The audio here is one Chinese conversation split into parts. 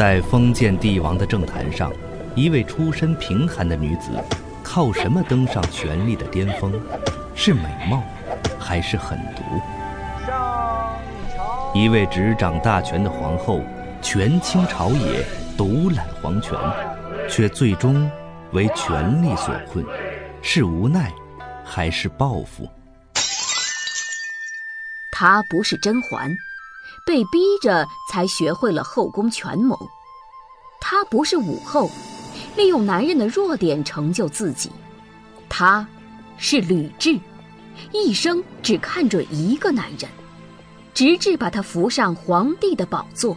在封建帝王的政坛上，一位出身贫寒的女子，靠什么登上权力的巅峰？是美貌，还是狠毒？一位执掌大权的皇后，权倾朝野，独揽皇权，却最终为权力所困，是无奈，还是报复？她不是甄嬛。被逼着才学会了后宫权谋，她不是武后，利用男人的弱点成就自己，她，是吕雉，一生只看准一个男人，直至把他扶上皇帝的宝座。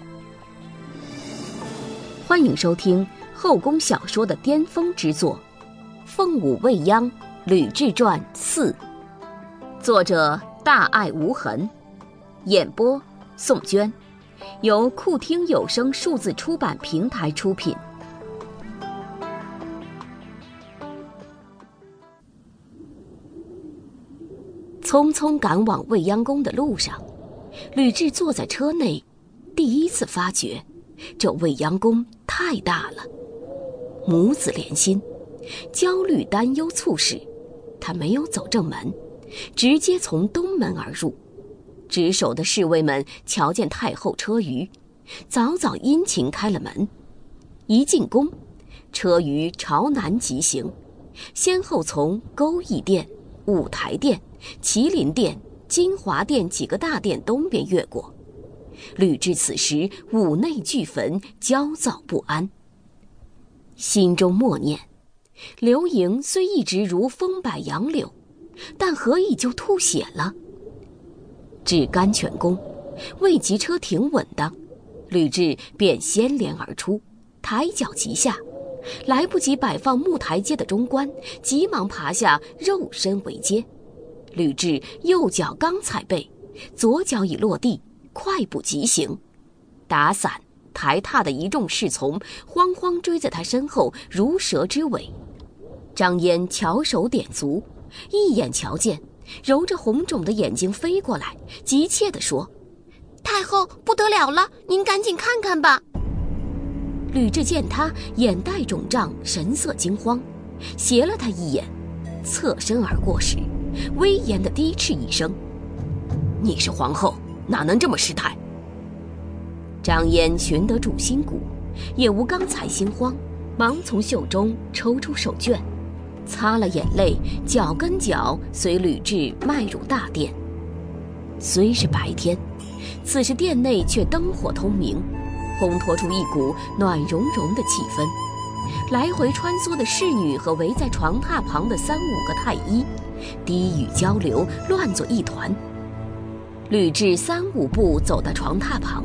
欢迎收听后宫小说的巅峰之作《凤舞未央·吕雉传四》，作者大爱无痕，演播。宋娟，由酷听有声数字出版平台出品。匆匆赶往未央宫的路上，吕雉坐在车内，第一次发觉，这未央宫太大了。母子连心，焦虑担忧促使，他没有走正门，直接从东门而入。值守的侍卫们瞧见太后车舆，早早殷勤开了门。一进宫，车舆朝南疾行，先后从勾弋殿、五台殿、麒麟殿、金华殿几个大殿东边越过。吕雉此时五内俱焚，焦躁不安，心中默念：刘盈虽一直如风摆杨柳，但何以就吐血了？至甘泉宫，未及车停稳当，吕雉便掀帘而出，抬脚即下，来不及摆放木台阶的中官，急忙爬下，肉身为阶。吕雉右脚刚踩背，左脚已落地，快步疾行。打伞、抬踏的一众侍从慌慌追在他身后，如蛇之尾。张嫣翘首点足，一眼瞧见。揉着红肿的眼睛飞过来，急切地说：“太后不得了了，您赶紧看看吧。”吕雉见他眼袋肿胀，神色惊慌，斜了他一眼，侧身而过时，威严地低斥一声：“你是皇后，哪能这么失态？”张嫣寻得主心骨，也无刚才心慌，忙从袖中抽出手绢。擦了眼泪，脚跟脚随吕雉迈入大殿。虽是白天，此时殿内却灯火通明，烘托出一股暖融融的气氛。来回穿梭的侍女和围在床榻旁的三五个太医，低语交流，乱作一团。吕雉三五步走到床榻旁，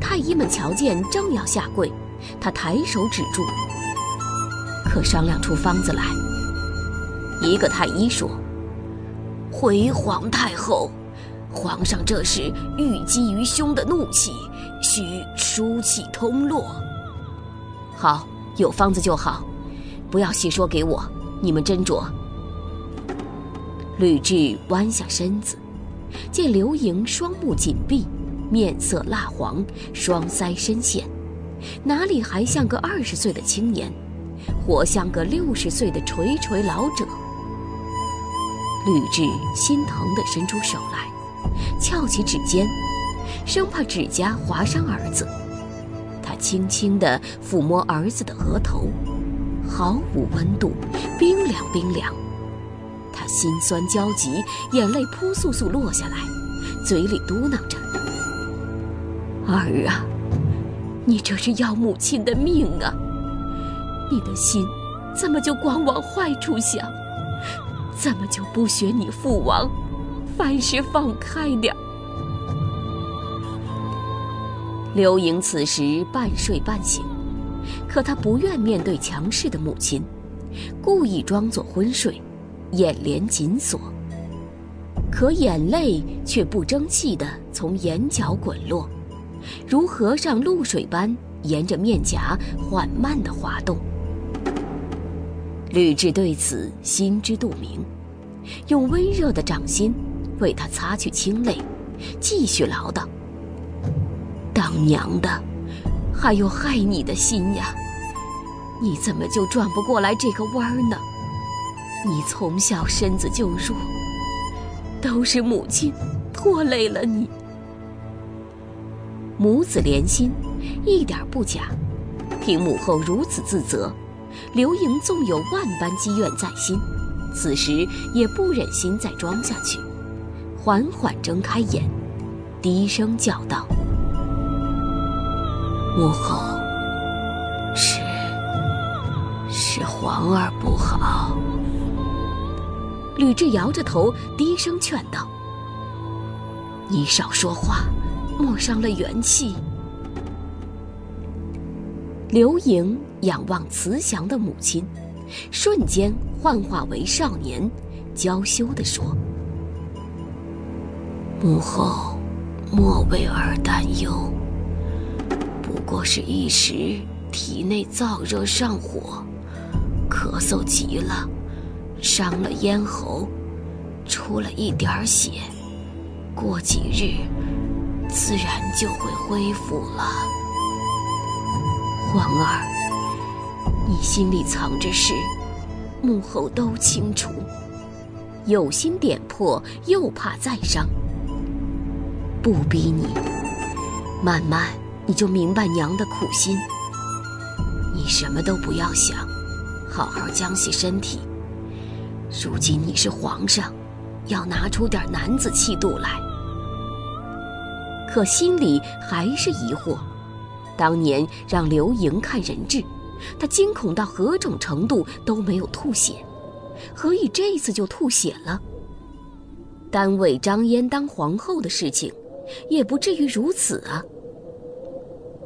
太医们瞧见，正要下跪，她抬手止住，可商量出方子来。一个太医说：“回皇太后，皇上这是郁积于胸的怒气，需疏气通络。”好，有方子就好，不要细说给我，你们斟酌。吕雉弯下身子，见刘盈双目紧闭，面色蜡黄，双腮深陷，哪里还像个二十岁的青年，活像个六十岁的垂垂老者。吕雉心疼地伸出手来，翘起指尖，生怕指甲划伤儿子。她轻轻地抚摸儿子的额头，毫无温度，冰凉冰凉。她心酸焦急，眼泪扑簌簌落下来，嘴里嘟囔着：“儿啊，你这是要母亲的命啊！你的心怎么就光往坏处想？”怎么就不学你父王，凡事放开点儿刘盈此时半睡半醒，可他不愿面对强势的母亲，故意装作昏睡，眼帘紧锁。可眼泪却不争气地从眼角滚落，如河上露水般沿着面颊缓慢地滑动。吕雉对此心知肚明，用温热的掌心为他擦去清泪，继续唠叨：“当娘的，还有害你的心呀！你怎么就转不过来这个弯儿呢？你从小身子就弱，都是母亲拖累了你。母子连心，一点不假。听母后如此自责，刘盈纵有万般积怨在心，此时也不忍心再装下去，缓缓睁开眼，低声叫道：“母后，是是皇儿不好。”吕雉摇着头，低声劝道：“你少说话，莫伤了元气。”刘盈仰望慈祥的母亲，瞬间幻化为少年，娇羞地说：“母后，莫为儿担忧。不过是一时体内燥热上火，咳嗽急了。”伤了咽喉，出了一点血，过几日自然就会恢复了。皇儿，你心里藏着事，幕后都清楚。有心点破，又怕再伤，不逼你，慢慢你就明白娘的苦心。你什么都不要想，好好将息身体。如今你是皇上，要拿出点男子气度来。可心里还是疑惑：当年让刘盈看人质，他惊恐到何种程度都没有吐血，何以这次就吐血了？单为张嫣当皇后的事情，也不至于如此啊。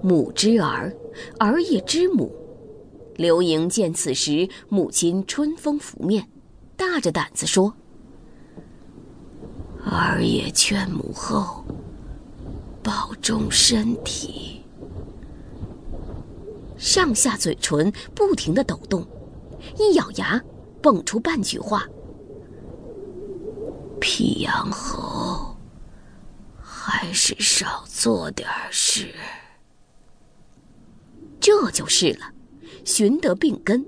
母之儿，儿也之母。刘盈见此时母亲春风拂面。大着胆子说：“儿也劝母后保重身体。”上下嘴唇不停的抖动，一咬牙，蹦出半句话：“辟阳侯，还是少做点事。”这就是了，寻得病根。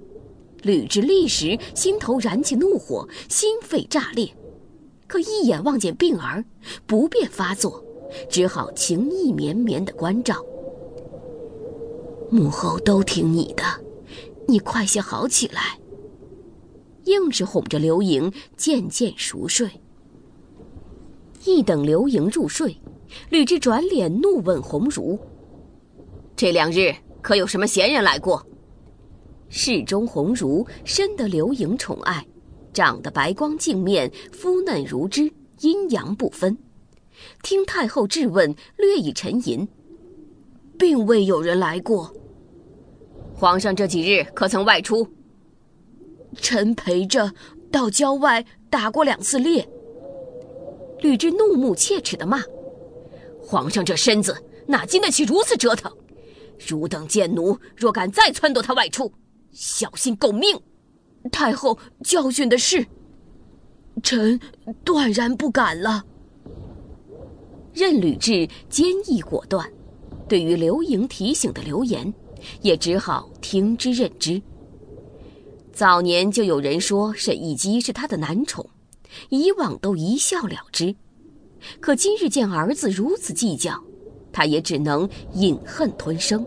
吕雉立时心头燃起怒火，心肺炸裂，可一眼望见病儿，不便发作，只好情意绵绵的关照。母后都听你的，你快些好起来。硬是哄着刘盈渐渐熟睡。一等刘盈入睡，吕雉转脸怒问红茹：“这两日可有什么闲人来过？”侍中红茹深得刘盈宠爱，长得白光净面，肤嫩如脂，阴阳不分。听太后质问，略一沉吟，并未有人来过。皇上这几日可曾外出？臣陪着到郊外打过两次猎。吕雉怒目切齿的骂：“皇上这身子哪经得起如此折腾？汝等贱奴若敢再撺掇他外出！”小心狗命！太后教训的是，臣断然不敢了。任吕雉坚毅果断，对于刘盈提醒的流言，也只好听之任之。早年就有人说沈亦基是他的男宠，以往都一笑了之。可今日见儿子如此计较，他也只能隐恨吞声。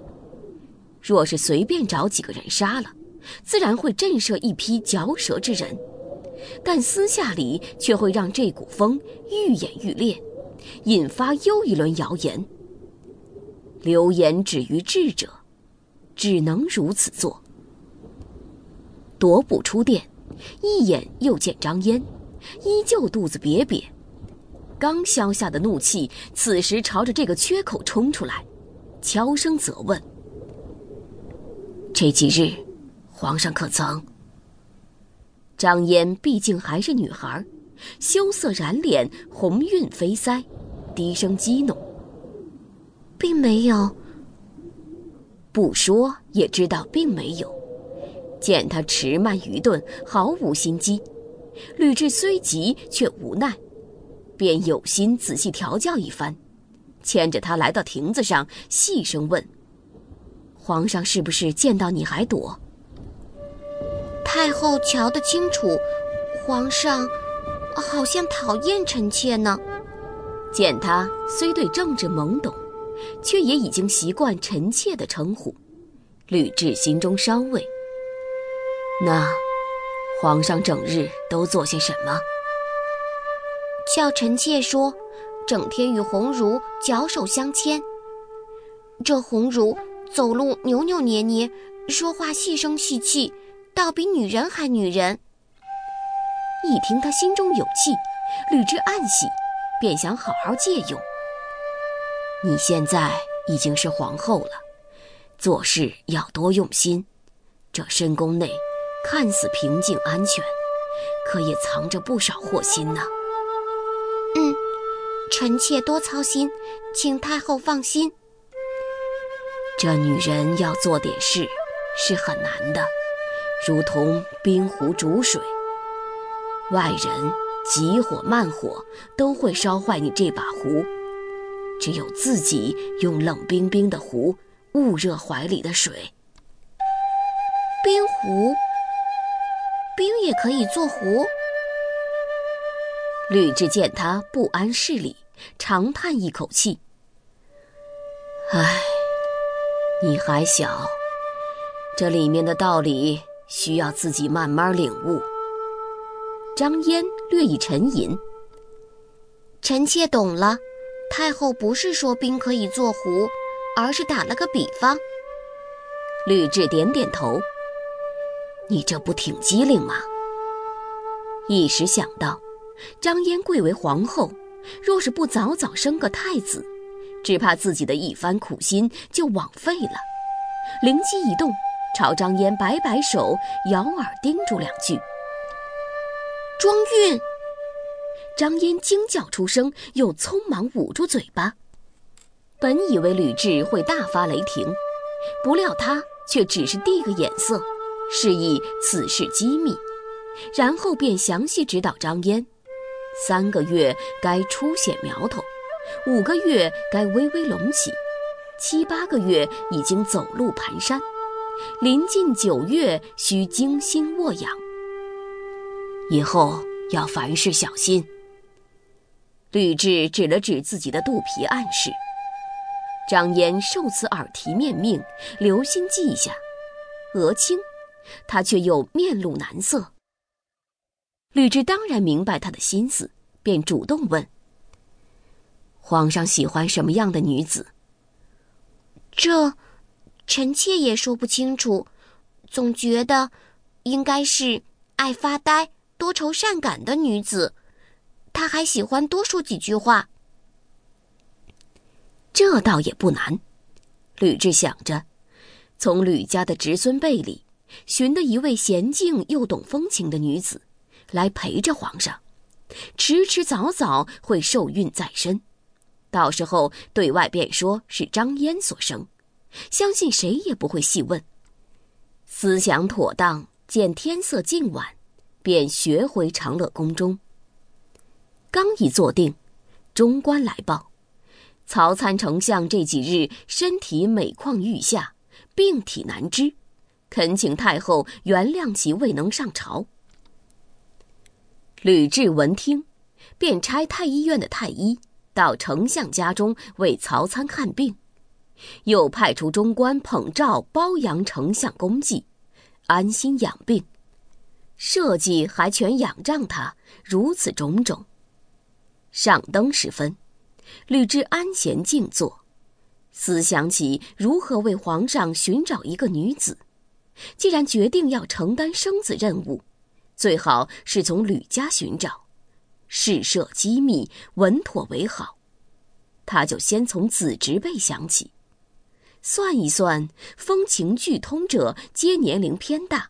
若是随便找几个人杀了，自然会震慑一批嚼舌之人，但私下里却会让这股风愈演愈烈，引发又一轮谣言。流言止于智者，只能如此做。踱步出殿，一眼又见张嫣，依旧肚子瘪瘪，刚消下的怒气，此时朝着这个缺口冲出来，悄声责问：“这几日？”皇上可曾？张嫣毕竟还是女孩，羞涩染脸，红晕飞腮，低声激怒：“并没有。”不说也知道并没有。见他迟慢愚钝，毫无心机，吕雉虽急却无奈，便有心仔细调教一番，牵着他来到亭子上，细声问：“皇上是不是见到你还躲？太后瞧得清楚，皇上好像讨厌臣妾呢。见他虽对政治懵懂，却也已经习惯臣妾的称呼，吕雉心中稍慰。那，皇上整日都做些什么？叫臣妾说，整天与鸿儒脚手相牵。这鸿儒走路扭扭捏捏，说话细声细气，倒比女人还女人。一听他心中有气，吕雉暗喜，便想好好借用。你现在已经是皇后了，做事要多用心。这深宫内看似平静安全，可也藏着不少祸心呢。嗯，臣妾多操心，请太后放心。这女人要做点事，是很难的，如同冰壶煮水。外人急火慢火都会烧坏你这把壶，只有自己用冷冰冰的壶捂热怀里的水。冰壶，冰也可以做壶。吕雉见他不谙事理，长叹一口气：“唉。”你还小，这里面的道理需要自己慢慢领悟。张嫣略一沉吟：“臣妾懂了，太后不是说冰可以做壶，而是打了个比方。”吕雉点点头：“你这不挺机灵吗？”一时想到，张嫣贵为皇后，若是不早早生个太子。只怕自己的一番苦心就枉费了。灵机一动，朝张嫣摆摆手，咬耳叮嘱两句。装晕。张嫣惊叫出声，又匆忙捂住嘴巴。本以为吕雉会大发雷霆，不料她却只是递个眼色，示意此事机密，然后便详细指导张嫣：三个月该初显苗头。五个月该微微隆起，七八个月已经走路蹒跚，临近九月需精心卧养。以后要凡事小心。吕雉指了指自己的肚皮，暗示张嫣受此耳提面命，留心记下。额青，他却又面露难色。吕雉当然明白他的心思，便主动问。皇上喜欢什么样的女子？这，臣妾也说不清楚，总觉得应该是爱发呆、多愁善感的女子。他还喜欢多说几句话。这倒也不难。吕雉想着，从吕家的侄孙辈里寻得一位娴静又懂风情的女子，来陪着皇上，迟迟早早会受孕在身。到时候对外便说是张嫣所生，相信谁也不会细问。思想妥当，见天色近晚，便学回长乐宫中。刚一坐定，中官来报，曹参丞相这几日身体每况愈下，病体难支，恳请太后原谅其未能上朝。吕雉闻听，便差太医院的太医。到丞相家中为曹参看病，又派出中官捧诏包养丞相功绩，安心养病，社稷还全仰仗他。如此种种。上灯时分，吕雉安闲静坐，思想起如何为皇上寻找一个女子。既然决定要承担生子任务，最好是从吕家寻找。事涉机密，稳妥为好。他就先从子侄辈想起，算一算，风情俱通者皆年龄偏大。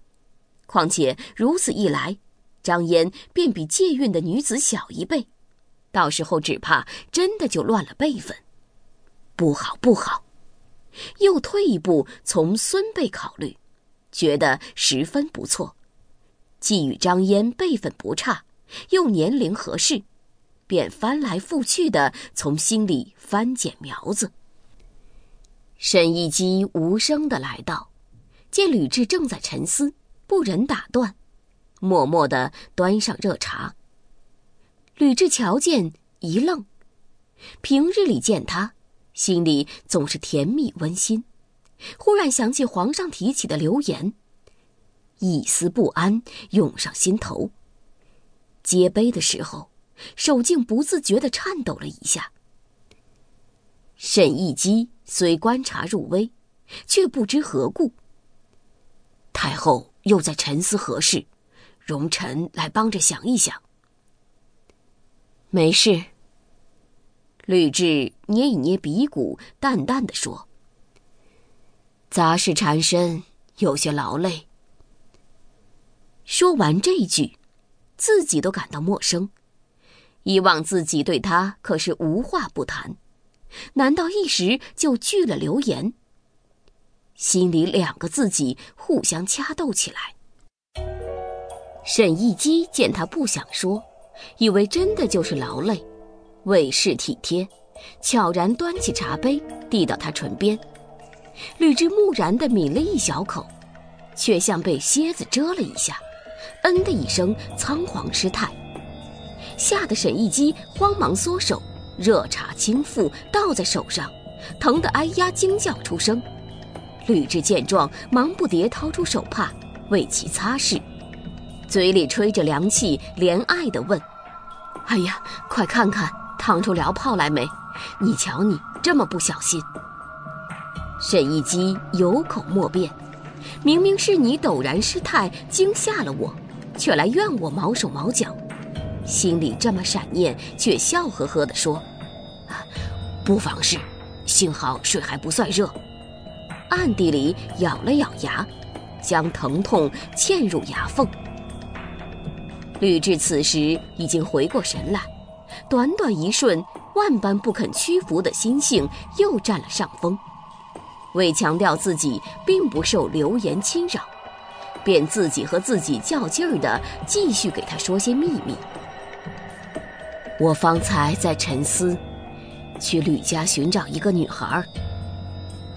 况且如此一来，张嫣便比借孕的女子小一辈，到时候只怕真的就乱了辈分。不好，不好！又退一步，从孙辈考虑，觉得十分不错，既与张嫣辈分不差。又年龄合适，便翻来覆去的从心里翻捡苗子。沈一基无声的来到，见吕雉正在沉思，不忍打断，默默的端上热茶。吕雉瞧见一愣，平日里见他，心里总是甜蜜温馨，忽然想起皇上提起的流言，一丝不安涌上心头。接杯的时候，手竟不自觉的颤抖了一下。沈亦基虽观察入微，却不知何故。太后又在沉思何事，容臣来帮着想一想。没事。吕雉捏一捏鼻骨，淡淡的说：“杂事缠身，有些劳累。”说完这句，自己都感到陌生。以往自己对他可是无话不谈，难道一时就拒了流言？心里两个自己互相掐斗起来。沈一基见他不想说。以为真的就是劳累，为是体贴，悄然端起茶杯递到他唇边。吕雉木然地抿了一小口，却像被蝎子蛰了一下，嗯的一声仓皇失态，吓得沈一基慌忙缩手，热茶倾覆倒在手上，疼得哎呀惊叫出声。吕雉见状，忙不迭掏出手帕为其擦拭。嘴里吹着凉气，怜爱地问：“哎呀，快看看烫出燎泡来没？你瞧你这么不小心。”沈一基有口莫辩：“明明是你陡然失态，惊吓了我，却来怨我毛手毛脚。”心里这么闪念，却笑呵呵地说：“啊不妨事，幸好水还不算热。”暗地里咬了咬牙，将疼痛嵌入牙缝。吕雉此时已经回过神来，短短一瞬，万般不肯屈服的心性又占了上风。为强调自己并不受流言侵扰，便自己和自己较劲儿的继续给他说些秘密。我方才在沉思，去吕家寻找一个女孩，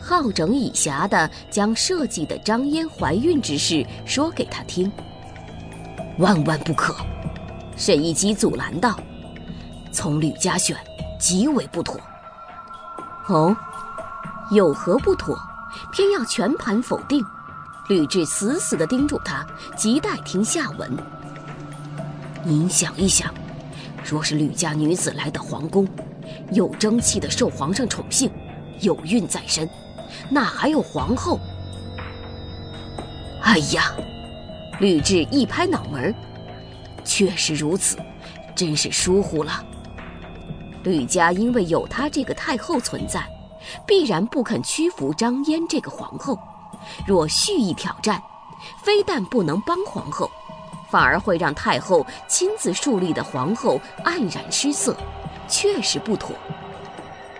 好整以暇的将设计的张嫣怀孕之事说给他听。万万不可！沈一基阻拦道：“从吕家选，极为不妥。”哦，有何不妥？偏要全盘否定。吕雉死死地盯住他，急待听下文。您想一想，若是吕家女子来到皇宫，有争气的受皇上宠幸，有孕在身，哪还有皇后？哎呀！吕雉一拍脑门确实如此，真是疏忽了。吕家因为有她这个太后存在，必然不肯屈服张嫣这个皇后。若蓄意挑战，非但不能帮皇后，反而会让太后亲自树立的皇后黯然失色，确实不妥。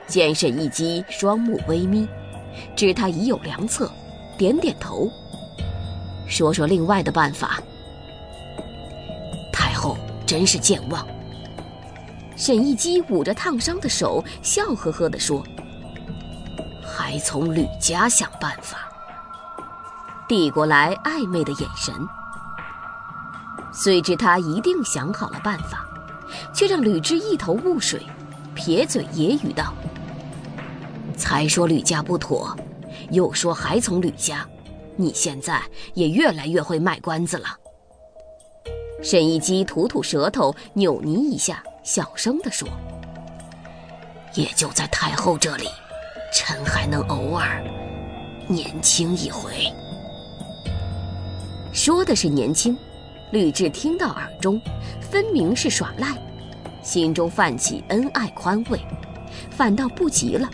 监审一击双目微眯，知他已有良策，点点头。说说另外的办法。太后真是健忘。沈一基捂着烫伤的手，笑呵呵地说：“还从吕家想办法。”递过来暧昧的眼神。虽知他一定想好了办法，却让吕雉一头雾水，撇嘴揶揄道：“才说吕家不妥，又说还从吕家。”你现在也越来越会卖关子了。沈一基吐吐舌头，扭捏一下，小声地说：“也就在太后这里，臣还能偶尔年轻一回。”说的是年轻，吕雉听到耳中，分明是耍赖，心中泛起恩爱宽慰，反倒不急了，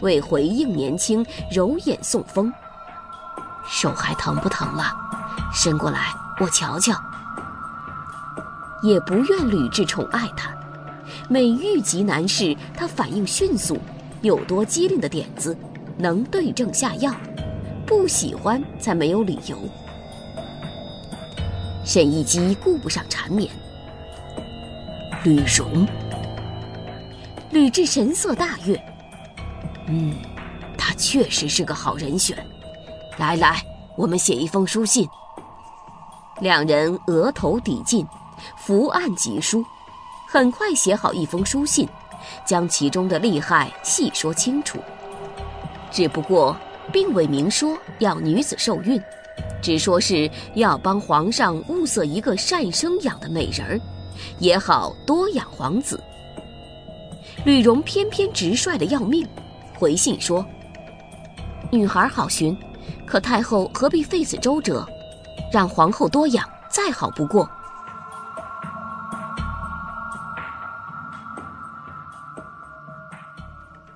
为回应年轻，揉眼送风。手还疼不疼了？伸过来，我瞧瞧。也不愿吕雉宠爱他，每遇及难事，他反应迅速，有多机灵的点子，能对症下药。不喜欢才没有理由。沈一基顾不上缠绵。吕荣，吕雉神色大悦。嗯，他确实是个好人选。来来，我们写一封书信。两人额头抵近，伏案疾书，很快写好一封书信，将其中的利害细说清楚。只不过，并未明说要女子受孕，只说是要帮皇上物色一个善生养的美人儿，也好多养皇子。吕荣偏偏直率的要命，回信说：“女孩好寻，可太后何必费此周折？让皇后多养，再好不过。”